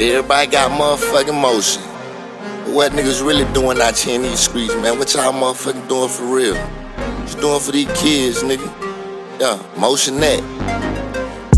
Everybody got motherfucking motion. What niggas really doing out here in these streets, man? What y'all motherfucking doing for real? What you doing for these kids, nigga? Yeah, motion that.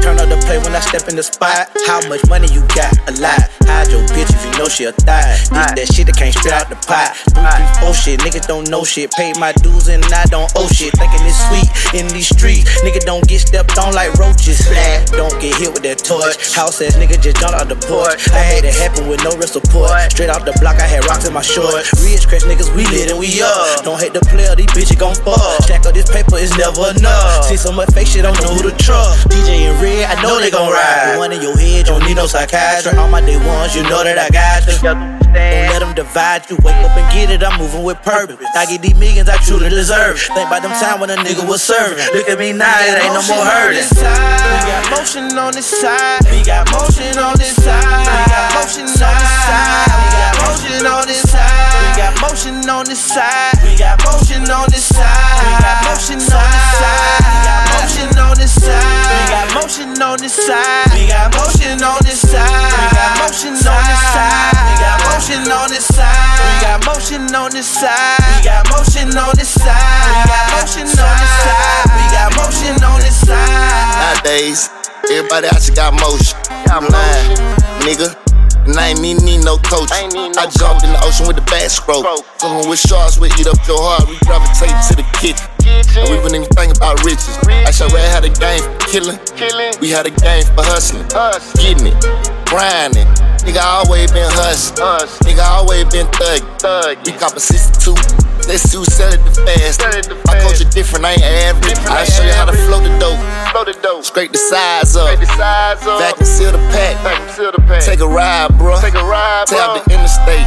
Turn up the play when I step in the spot. How much money you got? A lot. Hide your bitch if you know she a thot. This that shit that came straight out the pot. Three, three, four shit. Niggas don't know shit. Paid my dues and I don't owe shit. Thinking it's sweet in these streets. Nigga don't get stepped on like roaches. Flat. Don't get hit with that torch. House ass nigga just jumped out the porch. I made it happen with no real support. Straight off the block, I had rocks in my shorts. Rich crash niggas, we lit and we up. Don't hate the player, these bitches gon' fuck. Stack up this paper, it's never enough. See so much fake shit, don't know who to trust. DJ Red, I know they gon' ride. One in your head, don't need no psychiatrist. All my day ones, you know that I got you. Don't let them divide you. Wake up and get it, I'm moving with purpose. I get these millions I truly deserve. Think about them time when a nigga was serving. Look at me now, it ain't no more hurting. We got motion on this side. We got motion on this side. We got motion on this side. We got motion on this side. We got motion on this side. We got motion on this side. We got motion on this side. Motion on this side. We got motion on this side. We got motion on this side. We got motion on this side. Nowadays, everybody out here got motion. I'm lying, nigga. And I ain't need, need no coach. I, jumped in the ocean with the back stroke. Swimming with sharks, we eat up your heart. We gravitate to the kitchen. And we wouldn't even think about riches. I should rather had a game for killing. We had a game for hustling. Getting it, grinding. Nigga always been hustling. Nigga always been thug. thug We cop a 62. Let's do sell it the fast. My culture different, I ain't average. I'll show you how to float the dope. Float the dope. Scrape the size up. the sides up Vacuum seal the pack. Take a ride, bro. Take a ride, Tap the interstate.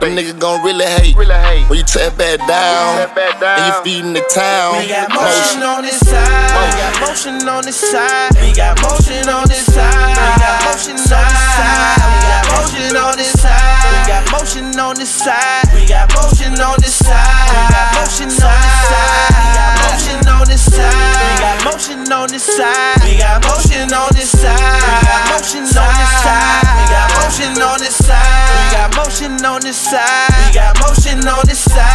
Them niggas gon' really hate. Really hate. When you tap that down, and you feeding the town. We got motion on this side. We got motion motion on this side. We got motion on this side. We got motion on this side. We got motion on this side. We got motion on this side. We got motion on this side. We got motion on this side. We got motion on this side. We got motion on this side. We got motion on this side. We got motion on this side. We got motion on this side. We got motion on this side. We got motion on this side. We got motion on this side.